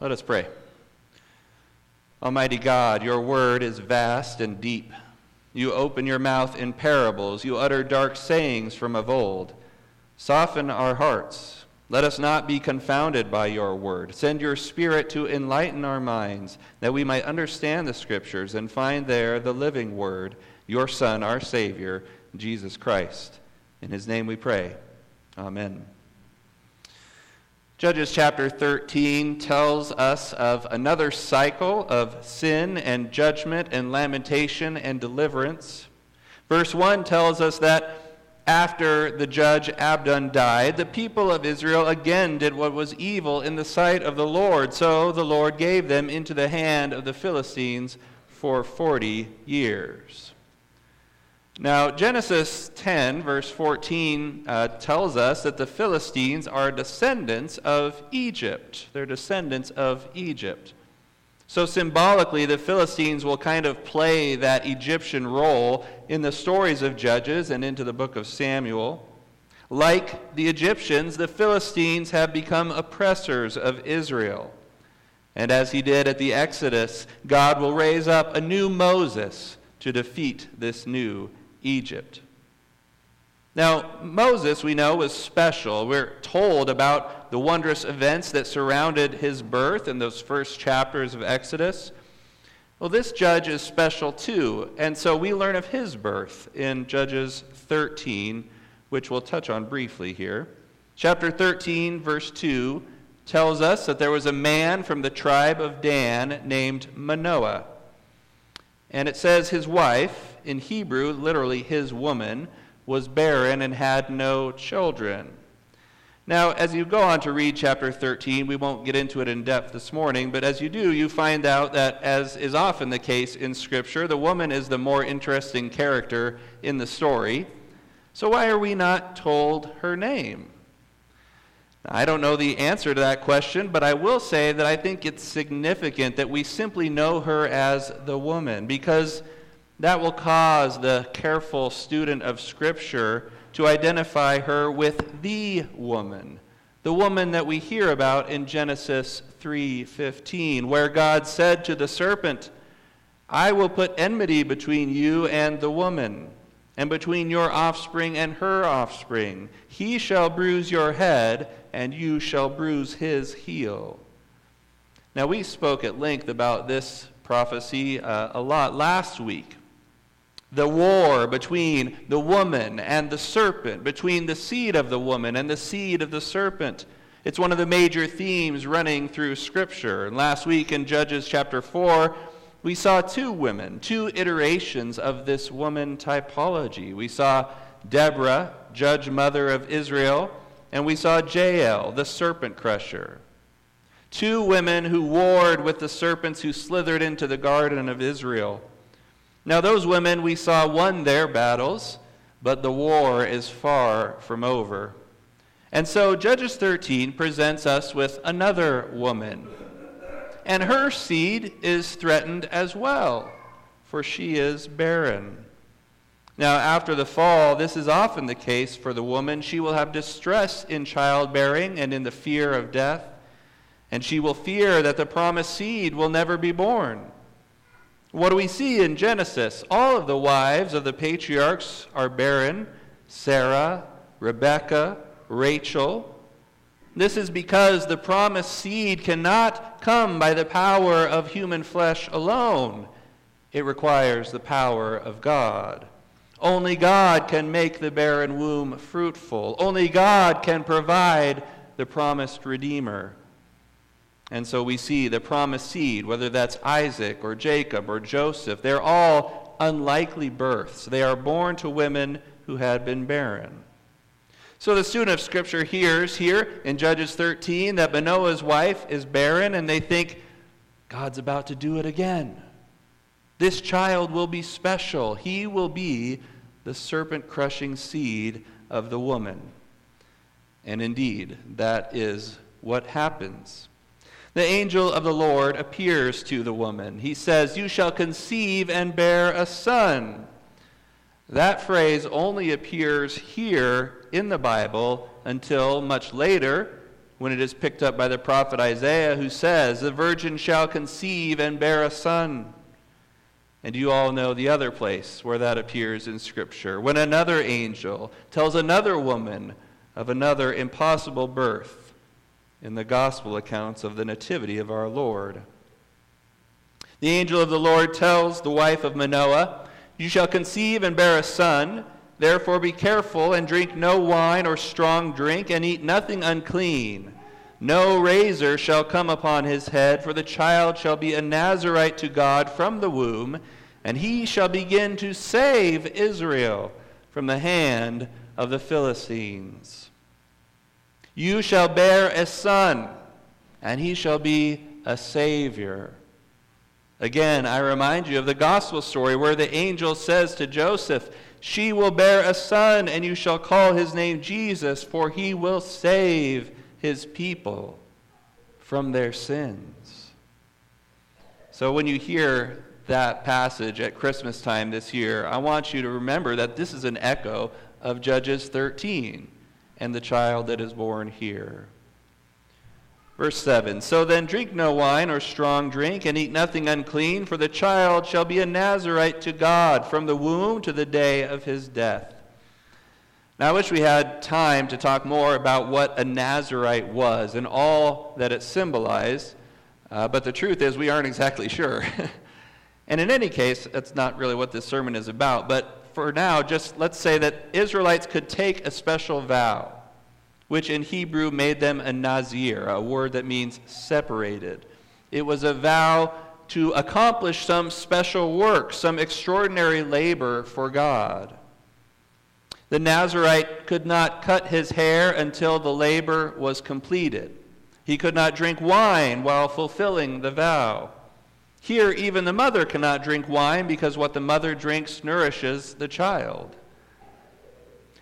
Let us pray. Almighty God, your word is vast and deep. You open your mouth in parables. You utter dark sayings from of old. Soften our hearts. Let us not be confounded by your word. Send your Spirit to enlighten our minds, that we might understand the Scriptures and find there the living word, your Son, our Savior, Jesus Christ. In his name we pray. Amen. Judges chapter 13 tells us of another cycle of sin and judgment and lamentation and deliverance. Verse 1 tells us that after the judge Abdon died, the people of Israel again did what was evil in the sight of the Lord. So the Lord gave them into the hand of the Philistines for 40 years. Now, Genesis 10, verse 14, uh, tells us that the Philistines are descendants of Egypt. They're descendants of Egypt. So, symbolically, the Philistines will kind of play that Egyptian role in the stories of Judges and into the book of Samuel. Like the Egyptians, the Philistines have become oppressors of Israel. And as he did at the Exodus, God will raise up a new Moses to defeat this new Egypt. Now, Moses, we know, was special. We're told about the wondrous events that surrounded his birth in those first chapters of Exodus. Well, this judge is special too, and so we learn of his birth in Judges 13, which we'll touch on briefly here. Chapter 13, verse 2, tells us that there was a man from the tribe of Dan named Manoah. And it says his wife, in Hebrew, literally his woman, was barren and had no children. Now, as you go on to read chapter 13, we won't get into it in depth this morning, but as you do, you find out that, as is often the case in Scripture, the woman is the more interesting character in the story. So, why are we not told her name? I don't know the answer to that question, but I will say that I think it's significant that we simply know her as the woman because that will cause the careful student of Scripture to identify her with the woman, the woman that we hear about in Genesis 3:15, where God said to the serpent, "I will put enmity between you and the woman, and between your offspring and her offspring. He shall bruise your head, and you shall bruise his heel." Now, we spoke at length about this prophecy uh, a lot last week the war between the woman and the serpent, between the seed of the woman and the seed of the serpent. It's one of the major themes running through Scripture. And last week in Judges chapter 4, we saw two women, two iterations of this woman typology. We saw Deborah, judge mother of Israel, and we saw Jael, the serpent crusher. Two women who warred with the serpents who slithered into the garden of Israel. Now, those women we saw won their battles, but the war is far from over. And so, Judges 13 presents us with another woman. And her seed is threatened as well, for she is barren. Now, after the fall, this is often the case for the woman. She will have distress in childbearing and in the fear of death, and she will fear that the promised seed will never be born. What do we see in Genesis? All of the wives of the patriarchs are barren Sarah, Rebekah, Rachel. This is because the promised seed cannot come by the power of human flesh alone. It requires the power of God. Only God can make the barren womb fruitful. Only God can provide the promised Redeemer. And so we see the promised seed, whether that's Isaac or Jacob or Joseph, they're all unlikely births. They are born to women who had been barren. So the student of Scripture hears here in Judges 13 that Manoah's wife is barren, and they think, God's about to do it again. This child will be special. He will be the serpent crushing seed of the woman. And indeed, that is what happens the angel of the Lord appears to the woman. He says, You shall conceive and bear a son. That phrase only appears here in the Bible until much later when it is picked up by the prophet Isaiah, who says, The virgin shall conceive and bear a son. And you all know the other place where that appears in Scripture, when another angel tells another woman of another impossible birth in the gospel accounts of the nativity of our Lord. The angel of the Lord tells the wife of Manoah, You shall conceive and bear a son. Therefore be careful and drink no wine or strong drink, and eat nothing unclean. No razor shall come upon his head, for the child shall be a Nazarite to God from the womb, and he shall begin to save Israel from the hand of the Philistines. You shall bear a son, and he shall be a Savior. Again, I remind you of the gospel story where the angel says to Joseph, she will bear a son, and you shall call his name Jesus, for he will save his people from their sins. So when you hear that passage at Christmas time this year, I want you to remember that this is an echo of Judges 13 and the child that is born here. Verse 7 So then drink no wine or strong drink, and eat nothing unclean, for the child shall be a Nazarite to God from the womb to the day of his death. Now, I wish we had time to talk more about what a Nazarite was and all that it symbolized, uh, but the truth is we aren't exactly sure. and in any case, that's not really what this sermon is about. But for now, just let's say that Israelites could take a special vow which in Hebrew made them a nazir, a word that means separated. It was a vow to accomplish some special work, some extraordinary labor for God. The Nazarite could not cut his hair until the labor was completed. He could not drink wine while fulfilling the vow. Here, even the mother cannot drink wine because what the mother drinks nourishes the child.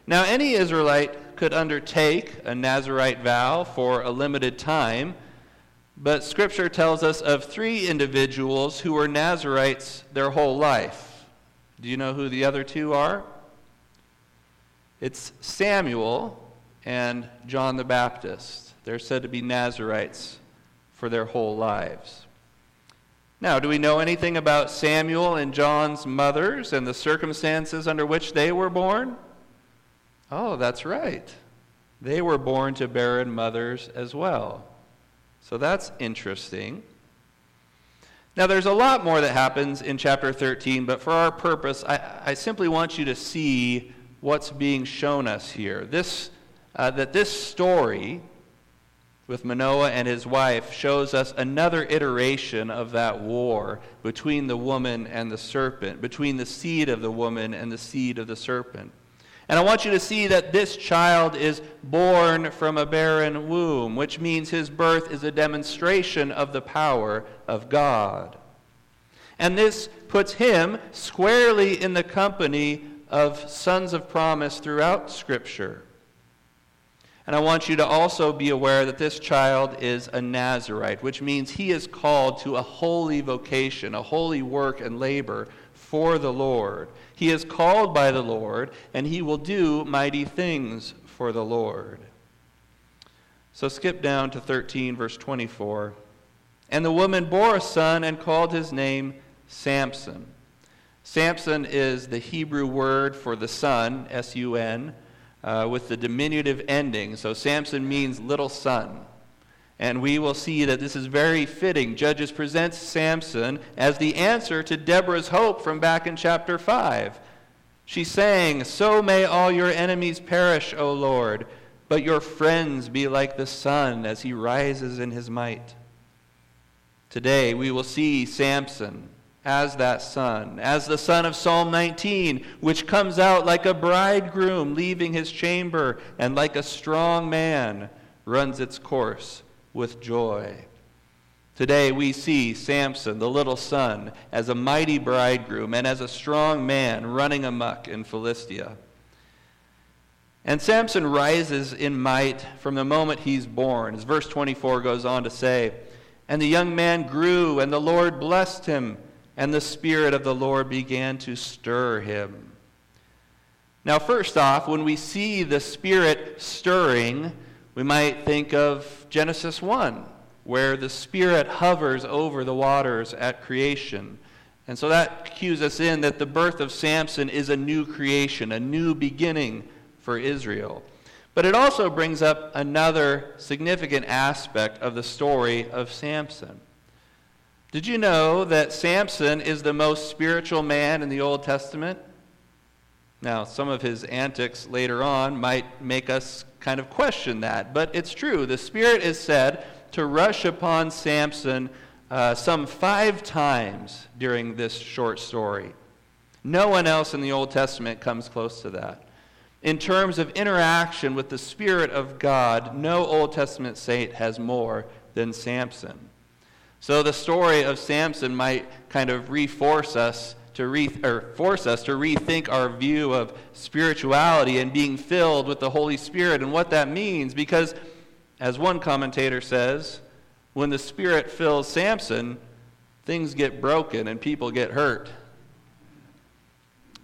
Now, any Israelite could undertake a Nazarite vow for a limited time, but Scripture tells us of three individuals who were Nazarites their whole life. Do you know who the other two are? It's Samuel and John the Baptist. They're said to be Nazarites for their whole lives. Now, do we know anything about Samuel and John's mothers and the circumstances under which they were born? Oh, that's right. They were born to barren mothers as well. So that's interesting. Now, there's a lot more that happens in chapter 13, but for our purpose, I, I simply want you to see what's being shown us here. This, uh, that this story with Manoah and his wife shows us another iteration of that war between the woman and the serpent, between the seed of the woman and the seed of the serpent. And I want you to see that this child is born from a barren womb, which means his birth is a demonstration of the power of God. And this puts him squarely in the company of sons of promise throughout Scripture. And I want you to also be aware that this child is a Nazarite, which means he is called to a holy vocation, a holy work and labor for the Lord. He is called by the Lord, and he will do mighty things for the Lord. So skip down to 13, verse 24. And the woman bore a son and called his name Samson. Samson is the Hebrew word for the son, S U N, uh, with the diminutive ending. So Samson means little son. And we will see that this is very fitting. Judges presents Samson as the answer to Deborah's hope from back in chapter 5. She's saying, So may all your enemies perish, O Lord, but your friends be like the sun as he rises in his might. Today we will see Samson as that son, as the son of Psalm 19, which comes out like a bridegroom leaving his chamber, and like a strong man runs its course with joy. Today we see Samson, the little son, as a mighty bridegroom and as a strong man running amuck in Philistia. And Samson rises in might from the moment he's born. As verse 24 goes on to say, And the young man grew, and the Lord blessed him, and the Spirit of the Lord began to stir him. Now, first off, when we see the Spirit stirring, We might think of Genesis 1, where the Spirit hovers over the waters at creation. And so that cues us in that the birth of Samson is a new creation, a new beginning for Israel. But it also brings up another significant aspect of the story of Samson. Did you know that Samson is the most spiritual man in the Old Testament? Now, some of his antics later on might make us kind of question that, but it's true. The Spirit is said to rush upon Samson uh, some five times during this short story. No one else in the Old Testament comes close to that. In terms of interaction with the Spirit of God, no Old Testament saint has more than Samson. So the story of Samson might kind of reforce us to re- or force us to rethink our view of spirituality and being filled with the Holy Spirit and what that means because as one commentator says, when the Spirit fills Samson, things get broken and people get hurt.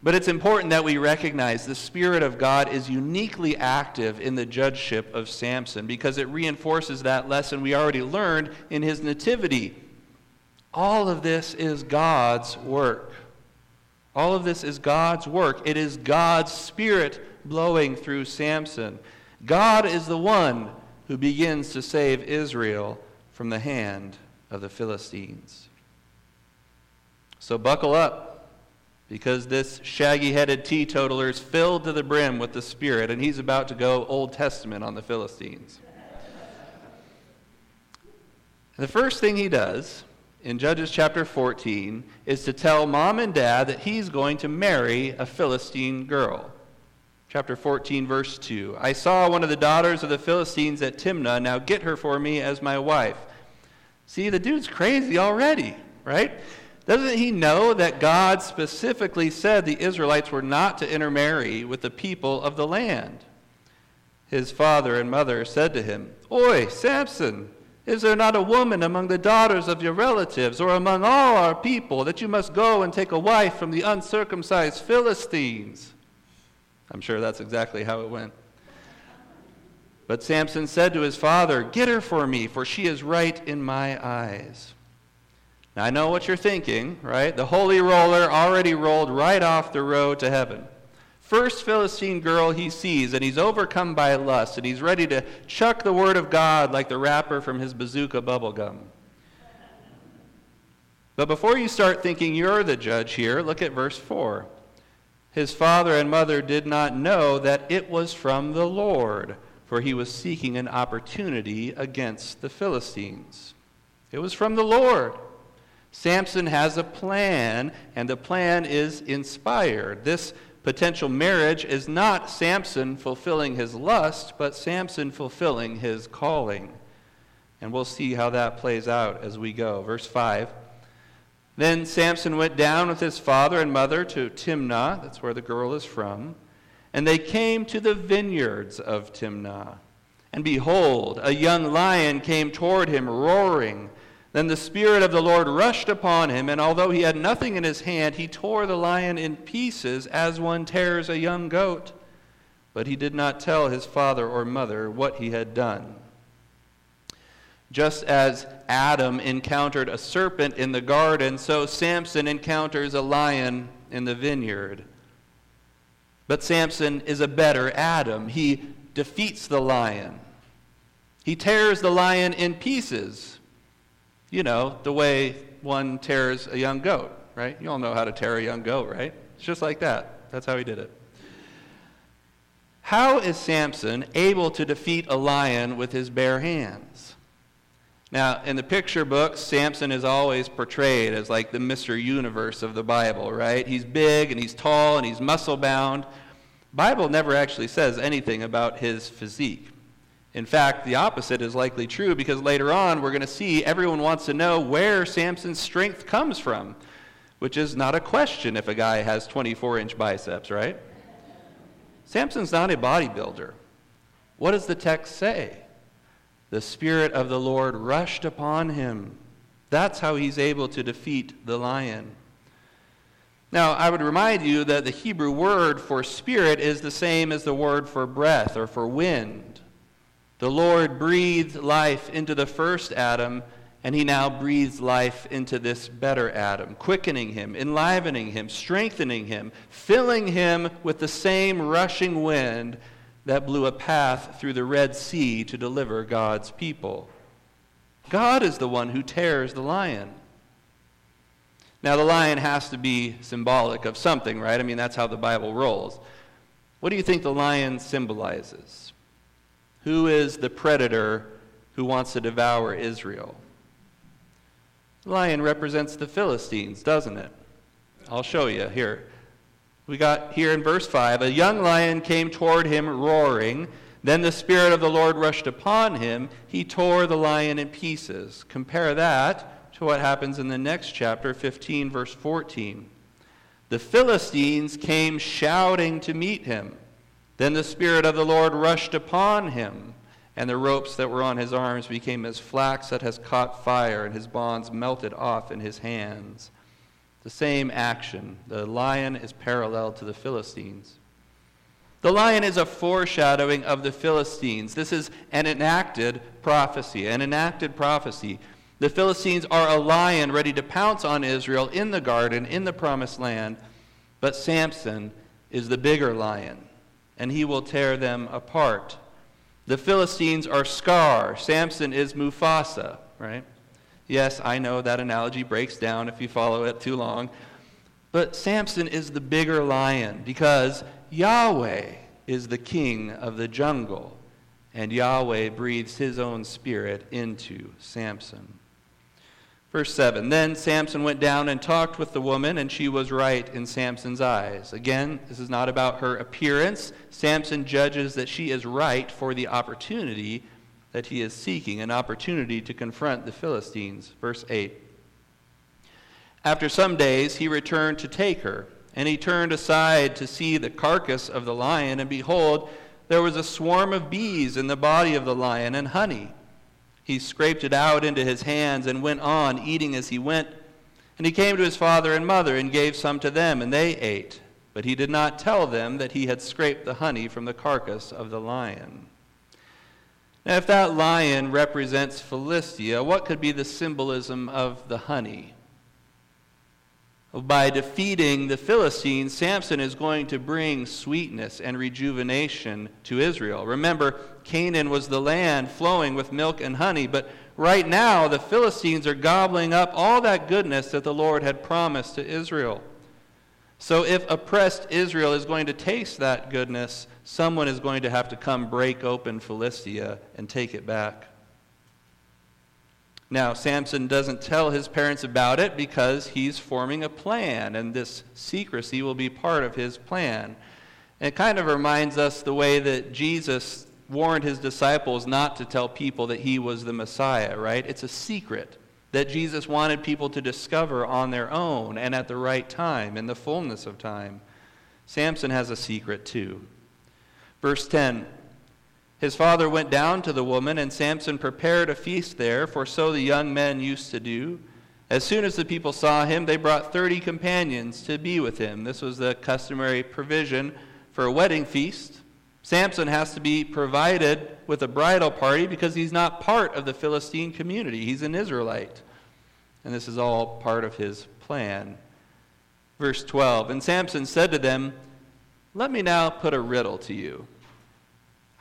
But it's important that we recognize the Spirit of God is uniquely active in the judgeship of Samson because it reinforces that lesson we already learned in his nativity. All of this is God's work. All of this is God's work. It is God's Spirit blowing through Samson. God is the one who begins to save Israel from the hand of the Philistines. So buckle up because this shaggy headed teetotaler is filled to the brim with the Spirit, and he's about to go Old Testament on the Philistines. The first thing he does in Judges chapter 14 is to tell mom and dad that he's going to marry a Philistine girl. Chapter 14, verse 2. I saw one of the daughters of the Philistines at Timnah. Now get her for me as my wife. See, the dude's crazy already, right? Doesn't he know that God specifically said the Israelites were not to intermarry with the people of the land? His father and mother said to him, Oi, Samson, is there not a woman among the daughters of your relatives or among all our people that you must go and take a wife from the uncircumcised Philistines? I'm sure that's exactly how it went. But Samson said to his father, Get her for me, for she is right in my eyes. Now, I know what you're thinking, right? The holy roller already rolled right off the road to heaven. First Philistine girl he sees, and he's overcome by lust, and he's ready to chuck the word of God like the wrapper from his bazooka bubblegum. But before you start thinking you're the judge here, look at verse 4. His father and mother did not know that it was from the Lord, for he was seeking an opportunity against the Philistines. It was from the Lord. Samson has a plan, and the plan is inspired. This potential marriage is not Samson fulfilling his lust, but Samson fulfilling his calling. And we'll see how that plays out as we go. Verse 5. Then Samson went down with his father and mother to Timnah, that's where the girl is from, and they came to the vineyards of Timnah. And behold, a young lion came toward him, roaring. Then the Spirit of the Lord rushed upon him, and although he had nothing in his hand, he tore the lion in pieces as one tears a young goat. But he did not tell his father or mother what he had done. Just as Adam encountered a serpent in the garden, so Samson encounters a lion in the vineyard. But Samson is a better Adam. He defeats the lion, he tears the lion in pieces you know, the way one tears a young goat, right? You all know how to tear a young goat, right? It's just like that. That's how he did it. How is Samson able to defeat a lion with his bare hands? Now, in the picture books, Samson is always portrayed as like the Mr. Universe of the Bible, right? He's big and he's tall and he's muscle bound. Bible never actually says anything about his physique. In fact, the opposite is likely true because later on we're going to see everyone wants to know where Samson's strength comes from, which is not a question if a guy has 24 inch biceps, right? Samson's not a bodybuilder. What does the text say? The Spirit of the Lord rushed upon him. That's how he's able to defeat the lion. Now, I would remind you that the Hebrew word for spirit is the same as the word for breath or for wind. The Lord breathed life into the first Adam, and he now breathes life into this better Adam, quickening him, enlivening him, strengthening him, filling him with the same rushing wind that blew a path through the Red Sea to deliver God's people. God is the one who tears the lion. Now, the lion has to be symbolic of something, right? I mean, that's how the Bible rolls. What do you think the lion symbolizes? Who is the predator who wants to devour Israel? Lion represents the Philistines, doesn't it? I'll show you here. We got here in verse 5 a young lion came toward him roaring. Then the Spirit of the Lord rushed upon him. He tore the lion in pieces. Compare that to what happens in the next chapter, 15, verse 14. The Philistines came shouting to meet him. Then the Spirit of the Lord rushed upon him, and the ropes that were on his arms became as flax that has caught fire, and his bonds melted off in his hands. The same action. The lion is parallel to the Philistines. The lion is a foreshadowing of the Philistines. This is an enacted prophecy. An enacted prophecy. The Philistines are a lion ready to pounce on Israel in the garden, in the promised land, but Samson is the bigger lion and he will tear them apart. The Philistines are Scar. Samson is Mufasa, right? Yes, I know that analogy breaks down if you follow it too long. But Samson is the bigger lion because Yahweh is the king of the jungle, and Yahweh breathes his own spirit into Samson. Verse 7 Then Samson went down and talked with the woman, and she was right in Samson's eyes. Again, this is not about her appearance. Samson judges that she is right for the opportunity that he is seeking an opportunity to confront the Philistines. Verse 8 After some days, he returned to take her, and he turned aside to see the carcass of the lion, and behold, there was a swarm of bees in the body of the lion, and honey. He scraped it out into his hands and went on, eating as he went. And he came to his father and mother and gave some to them, and they ate. But he did not tell them that he had scraped the honey from the carcass of the lion. Now, if that lion represents Philistia, what could be the symbolism of the honey? By defeating the Philistines, Samson is going to bring sweetness and rejuvenation to Israel. Remember, Canaan was the land flowing with milk and honey, but right now the Philistines are gobbling up all that goodness that the Lord had promised to Israel. So if oppressed Israel is going to taste that goodness, someone is going to have to come break open Philistia and take it back. Now, Samson doesn't tell his parents about it because he's forming a plan, and this secrecy will be part of his plan. And it kind of reminds us the way that Jesus warned his disciples not to tell people that he was the Messiah, right? It's a secret that Jesus wanted people to discover on their own and at the right time, in the fullness of time. Samson has a secret too. Verse 10 his father went down to the woman, and Samson prepared a feast there, for so the young men used to do. As soon as the people saw him, they brought thirty companions to be with him. This was the customary provision for a wedding feast. Samson has to be provided with a bridal party because he's not part of the Philistine community. He's an Israelite. And this is all part of his plan. Verse 12 And Samson said to them, Let me now put a riddle to you.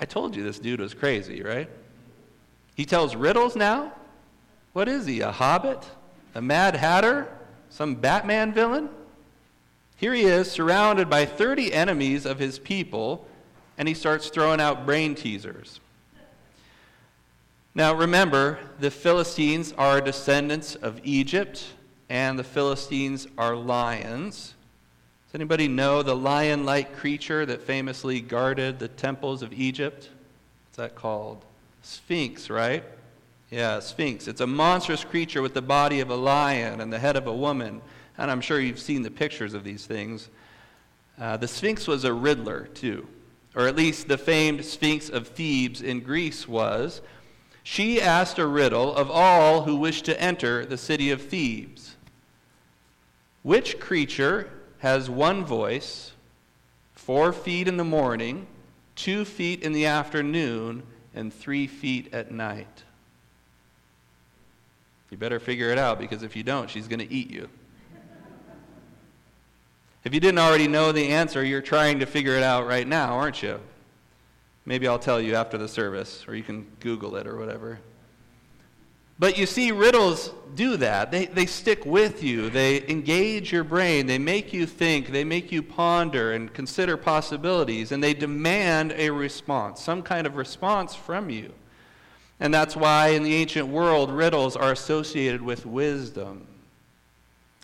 I told you this dude was crazy, right? He tells riddles now? What is he, a hobbit? A mad hatter? Some Batman villain? Here he is, surrounded by 30 enemies of his people, and he starts throwing out brain teasers. Now remember, the Philistines are descendants of Egypt, and the Philistines are lions. Does anybody know the lion like creature that famously guarded the temples of Egypt? What's that called? Sphinx, right? Yeah, Sphinx. It's a monstrous creature with the body of a lion and the head of a woman. And I'm sure you've seen the pictures of these things. Uh, the Sphinx was a riddler, too. Or at least the famed Sphinx of Thebes in Greece was. She asked a riddle of all who wished to enter the city of Thebes. Which creature has one voice, four feet in the morning, two feet in the afternoon, and three feet at night. You better figure it out because if you don't, she's going to eat you. If you didn't already know the answer, you're trying to figure it out right now, aren't you? Maybe I'll tell you after the service, or you can Google it or whatever. But you see, riddles do that. They, they stick with you, they engage your brain, they make you think, they make you ponder and consider possibilities, and they demand a response, some kind of response from you. And that's why in the ancient world, riddles are associated with wisdom.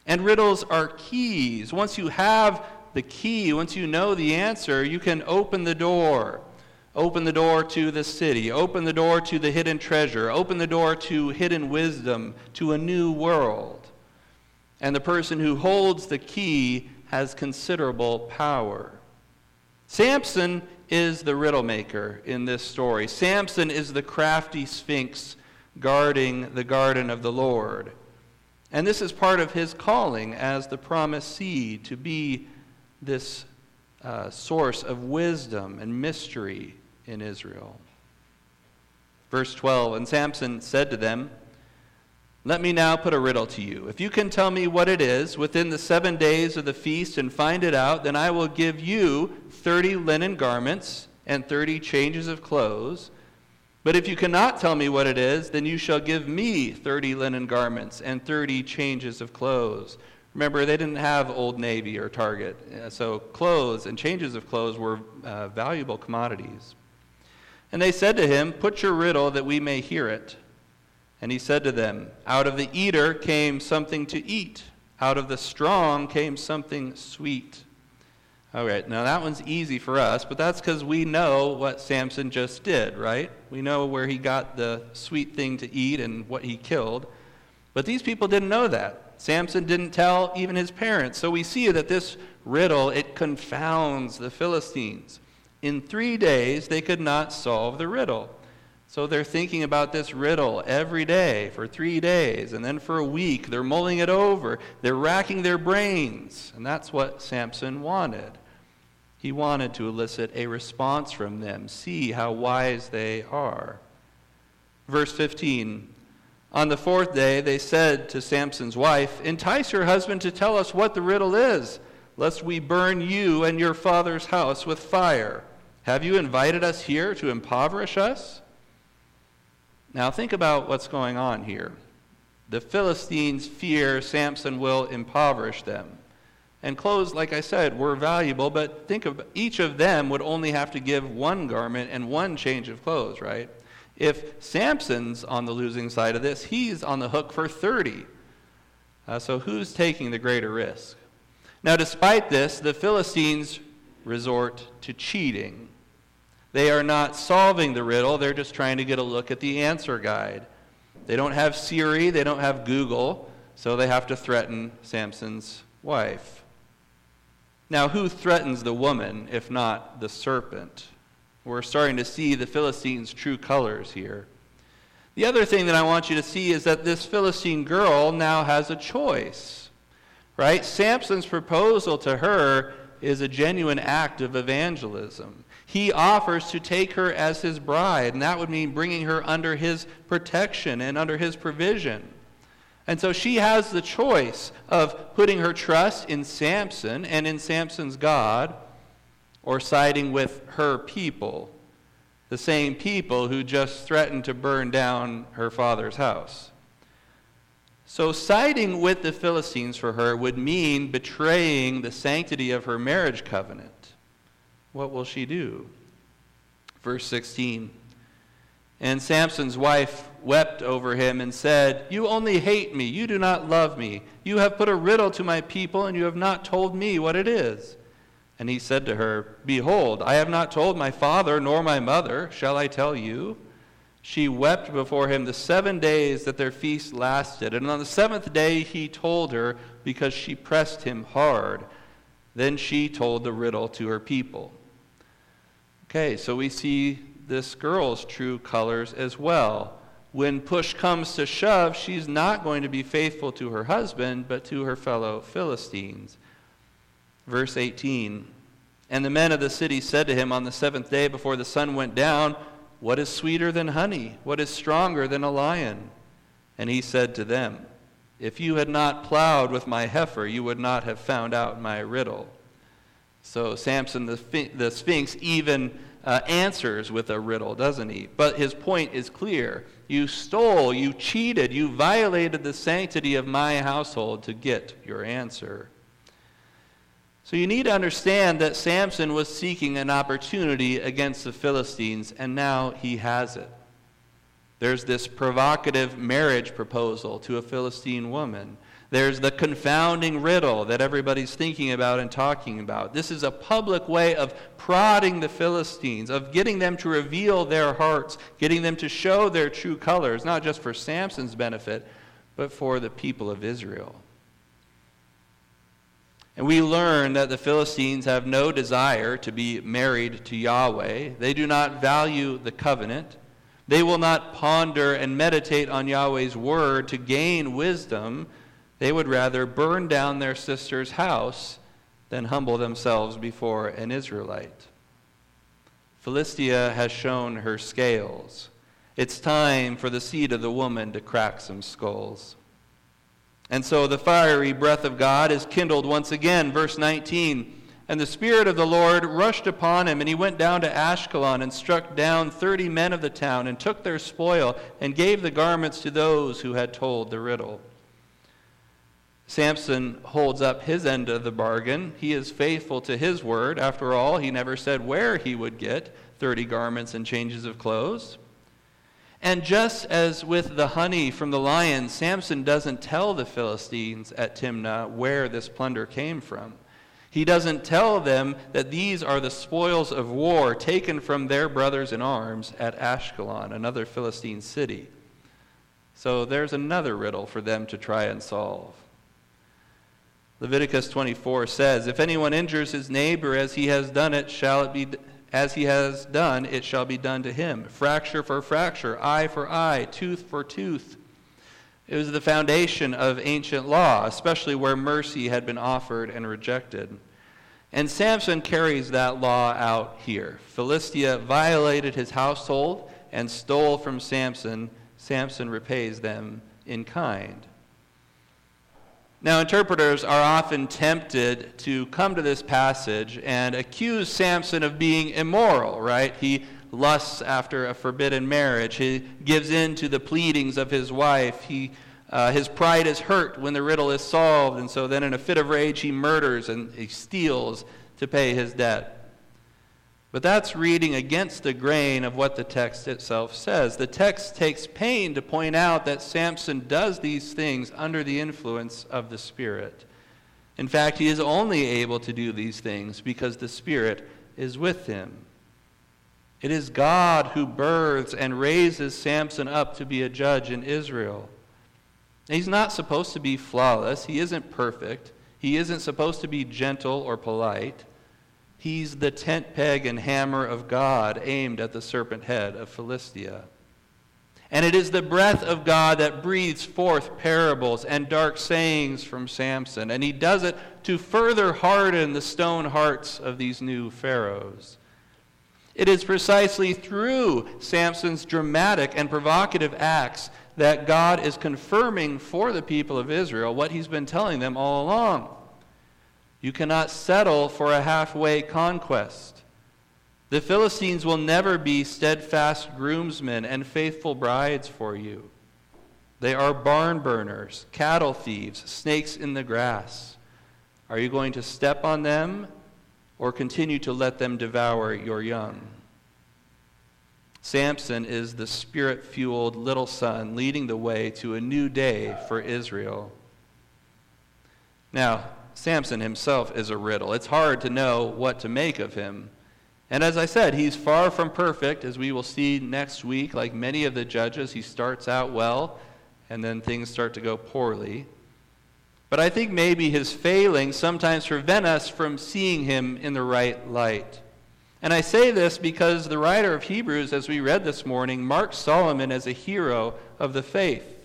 And riddles are keys. Once you have the key, once you know the answer, you can open the door. Open the door to the city. Open the door to the hidden treasure. Open the door to hidden wisdom, to a new world. And the person who holds the key has considerable power. Samson is the riddle maker in this story. Samson is the crafty sphinx guarding the garden of the Lord. And this is part of his calling as the promised seed to be this uh, source of wisdom and mystery in Israel. Verse 12 And Samson said to them, Let me now put a riddle to you. If you can tell me what it is within the seven days of the feast and find it out, then I will give you thirty linen garments and thirty changes of clothes. But if you cannot tell me what it is, then you shall give me thirty linen garments and thirty changes of clothes. Remember, they didn't have Old Navy or Target, uh, so clothes and changes of clothes were uh, valuable commodities. And they said to him, Put your riddle that we may hear it. And he said to them, Out of the eater came something to eat, out of the strong came something sweet. All right, now that one's easy for us, but that's because we know what Samson just did, right? We know where he got the sweet thing to eat and what he killed. But these people didn't know that. Samson didn't tell even his parents. So we see that this riddle, it confounds the Philistines. In three days, they could not solve the riddle. So they're thinking about this riddle every day for three days, and then for a week. They're mulling it over. They're racking their brains. And that's what Samson wanted. He wanted to elicit a response from them, see how wise they are. Verse 15 On the fourth day, they said to Samson's wife, Entice your husband to tell us what the riddle is, lest we burn you and your father's house with fire. Have you invited us here to impoverish us? Now, think about what's going on here. The Philistines fear Samson will impoverish them. And clothes, like I said, were valuable, but think of each of them would only have to give one garment and one change of clothes, right? If Samson's on the losing side of this, he's on the hook for 30. Uh, so who's taking the greater risk? Now, despite this, the Philistines resort to cheating. They are not solving the riddle, they're just trying to get a look at the answer guide. They don't have Siri, they don't have Google, so they have to threaten Samson's wife. Now, who threatens the woman if not the serpent? We're starting to see the Philistines' true colors here. The other thing that I want you to see is that this Philistine girl now has a choice. Right? Samson's proposal to her is a genuine act of evangelism he offers to take her as his bride, and that would mean bringing her under his protection and under his provision. And so she has the choice of putting her trust in Samson and in Samson's God, or siding with her people, the same people who just threatened to burn down her father's house. So, siding with the Philistines for her would mean betraying the sanctity of her marriage covenant what will she do? Verse 16. And Samson's wife wept over him and said, You only hate me. You do not love me. You have put a riddle to my people, and you have not told me what it is. And he said to her, Behold, I have not told my father nor my mother. Shall I tell you? She wept before him the seven days that their feast lasted. And on the seventh day he told her, because she pressed him hard. Then she told the riddle to her people. Okay, so we see this girl's true colors as well. When push comes to shove, she's not going to be faithful to her husband, but to her fellow Philistines. Verse 18 And the men of the city said to him on the seventh day before the sun went down, What is sweeter than honey? What is stronger than a lion? And he said to them, If you had not plowed with my heifer, you would not have found out my riddle. So Samson, the, the Sphinx, even uh, answers with a riddle, doesn't he? But his point is clear. You stole, you cheated, you violated the sanctity of my household to get your answer. So you need to understand that Samson was seeking an opportunity against the Philistines, and now he has it. There's this provocative marriage proposal to a Philistine woman. There's the confounding riddle that everybody's thinking about and talking about. This is a public way of prodding the Philistines, of getting them to reveal their hearts, getting them to show their true colors, not just for Samson's benefit, but for the people of Israel. And we learn that the Philistines have no desire to be married to Yahweh. They do not value the covenant. They will not ponder and meditate on Yahweh's word to gain wisdom. They would rather burn down their sister's house than humble themselves before an Israelite. Philistia has shown her scales. It's time for the seed of the woman to crack some skulls. And so the fiery breath of God is kindled once again. Verse 19. And the Spirit of the Lord rushed upon him, and he went down to Ashkelon and struck down thirty men of the town, and took their spoil, and gave the garments to those who had told the riddle. Samson holds up his end of the bargain. He is faithful to his word. After all, he never said where he would get 30 garments and changes of clothes. And just as with the honey from the lion, Samson doesn't tell the Philistines at Timnah where this plunder came from. He doesn't tell them that these are the spoils of war taken from their brothers in arms at Ashkelon, another Philistine city. So there's another riddle for them to try and solve. Leviticus 24 says, If anyone injures his neighbor as he has done it, shall it be as he has done, it shall be done to him. Fracture for fracture, eye for eye, tooth for tooth. It was the foundation of ancient law, especially where mercy had been offered and rejected. And Samson carries that law out here. Philistia violated his household and stole from Samson. Samson repays them in kind. Now, interpreters are often tempted to come to this passage and accuse Samson of being immoral, right? He lusts after a forbidden marriage. He gives in to the pleadings of his wife. He, uh, his pride is hurt when the riddle is solved, and so then in a fit of rage he murders and he steals to pay his debt. But that's reading against the grain of what the text itself says. The text takes pain to point out that Samson does these things under the influence of the Spirit. In fact, he is only able to do these things because the Spirit is with him. It is God who births and raises Samson up to be a judge in Israel. He's not supposed to be flawless. He isn't perfect. He isn't supposed to be gentle or polite. He's the tent peg and hammer of God aimed at the serpent head of Philistia. And it is the breath of God that breathes forth parables and dark sayings from Samson. And he does it to further harden the stone hearts of these new pharaohs. It is precisely through Samson's dramatic and provocative acts that God is confirming for the people of Israel what he's been telling them all along. You cannot settle for a halfway conquest. The Philistines will never be steadfast groomsmen and faithful brides for you. They are barn burners, cattle thieves, snakes in the grass. Are you going to step on them or continue to let them devour your young? Samson is the spirit fueled little son leading the way to a new day for Israel. Now, Samson himself is a riddle. It's hard to know what to make of him. And as I said, he's far from perfect, as we will see next week. Like many of the judges, he starts out well, and then things start to go poorly. But I think maybe his failings sometimes prevent us from seeing him in the right light. And I say this because the writer of Hebrews, as we read this morning, marks Solomon as a hero of the faith.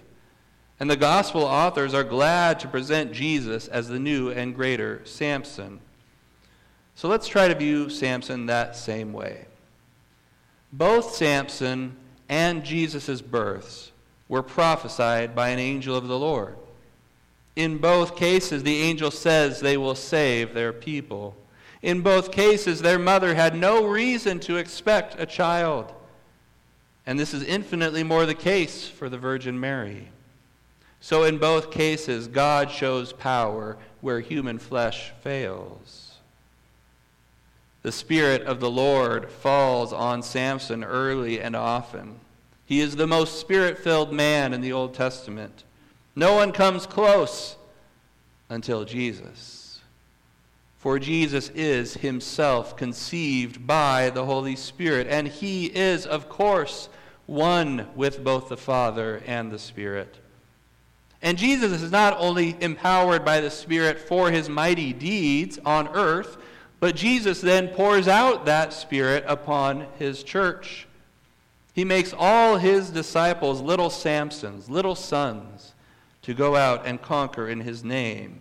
And the gospel authors are glad to present Jesus as the new and greater Samson. So let's try to view Samson that same way. Both Samson and Jesus' births were prophesied by an angel of the Lord. In both cases, the angel says they will save their people. In both cases, their mother had no reason to expect a child. And this is infinitely more the case for the Virgin Mary. So, in both cases, God shows power where human flesh fails. The Spirit of the Lord falls on Samson early and often. He is the most spirit filled man in the Old Testament. No one comes close until Jesus. For Jesus is himself conceived by the Holy Spirit, and he is, of course, one with both the Father and the Spirit. And Jesus is not only empowered by the Spirit for his mighty deeds on earth, but Jesus then pours out that Spirit upon his church. He makes all his disciples little Samsons, little sons, to go out and conquer in his name.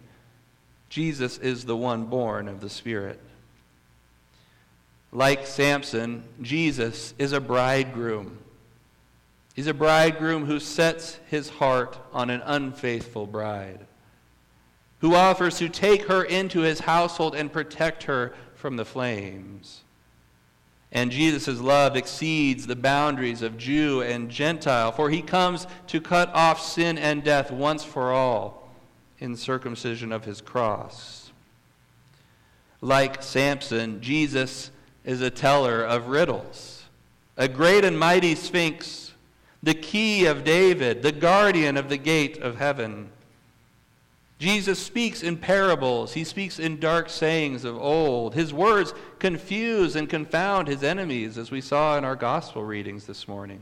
Jesus is the one born of the Spirit. Like Samson, Jesus is a bridegroom. He's a bridegroom who sets his heart on an unfaithful bride, who offers to take her into his household and protect her from the flames. And Jesus' love exceeds the boundaries of Jew and Gentile, for he comes to cut off sin and death once for all in circumcision of his cross. Like Samson, Jesus is a teller of riddles, a great and mighty sphinx the key of David, the guardian of the gate of heaven. Jesus speaks in parables. He speaks in dark sayings of old. His words confuse and confound his enemies, as we saw in our gospel readings this morning.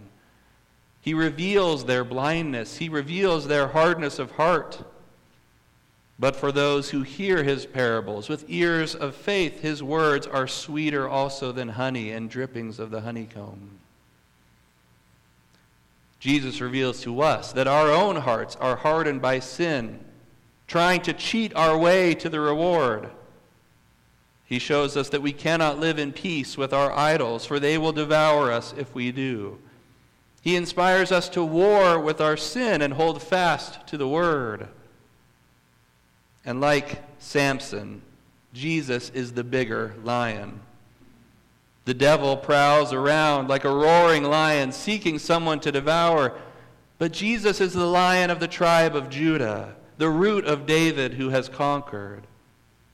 He reveals their blindness, he reveals their hardness of heart. But for those who hear his parables with ears of faith, his words are sweeter also than honey and drippings of the honeycomb. Jesus reveals to us that our own hearts are hardened by sin, trying to cheat our way to the reward. He shows us that we cannot live in peace with our idols, for they will devour us if we do. He inspires us to war with our sin and hold fast to the Word. And like Samson, Jesus is the bigger lion. The devil prowls around like a roaring lion, seeking someone to devour. But Jesus is the lion of the tribe of Judah, the root of David who has conquered.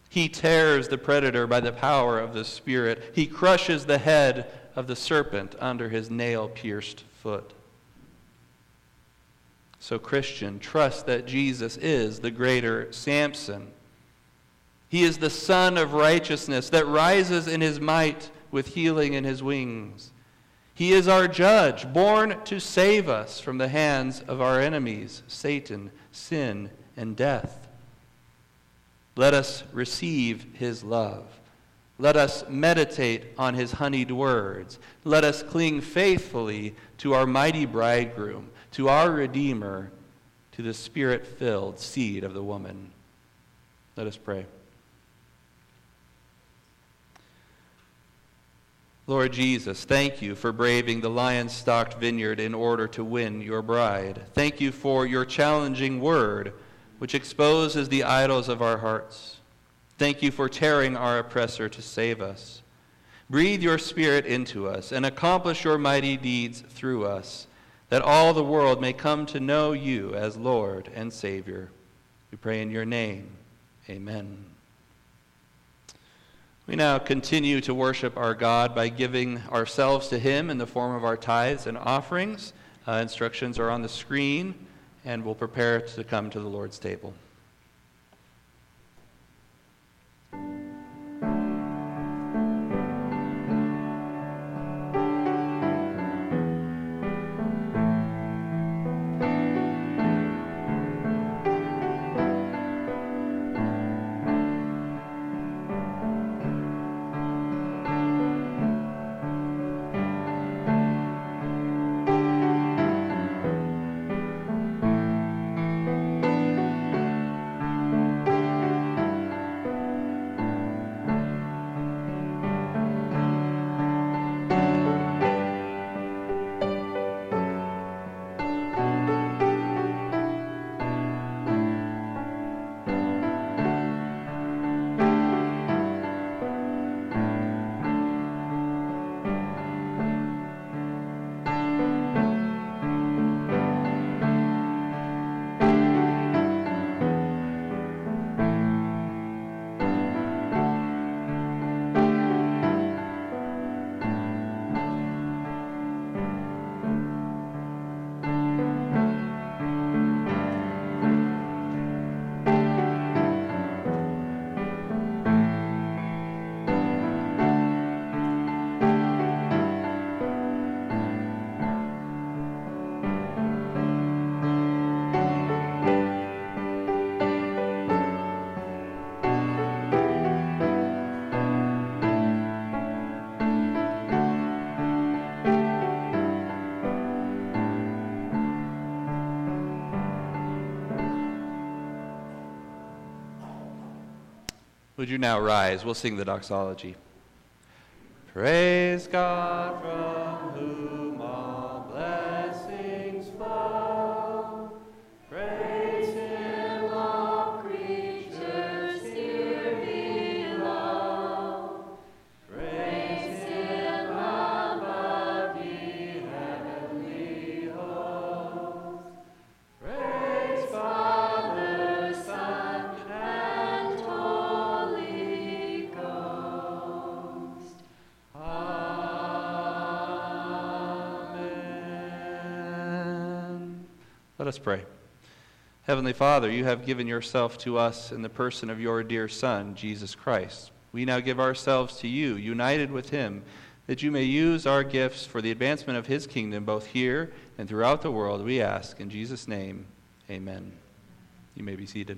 He tears the predator by the power of the Spirit. He crushes the head of the serpent under his nail pierced foot. So, Christian, trust that Jesus is the greater Samson. He is the Sun of righteousness that rises in his might with healing in his wings. He is our judge, born to save us from the hands of our enemies, Satan, sin, and death. Let us receive his love. Let us meditate on his honeyed words. Let us cling faithfully to our mighty bridegroom, to our Redeemer, to the spirit filled seed of the woman. Let us pray. Lord Jesus, thank you for braving the lion stocked vineyard in order to win your bride. Thank you for your challenging word, which exposes the idols of our hearts. Thank you for tearing our oppressor to save us. Breathe your spirit into us and accomplish your mighty deeds through us, that all the world may come to know you as Lord and Savior. We pray in your name. Amen. We now continue to worship our God by giving ourselves to Him in the form of our tithes and offerings. Uh, instructions are on the screen, and we'll prepare to come to the Lord's table. Would you now rise? We'll sing the doxology. Praise God Let us pray. Heavenly Father, you have given yourself to us in the person of your dear Son, Jesus Christ. We now give ourselves to you, united with him, that you may use our gifts for the advancement of his kingdom, both here and throughout the world. We ask in Jesus' name, amen. You may be seated.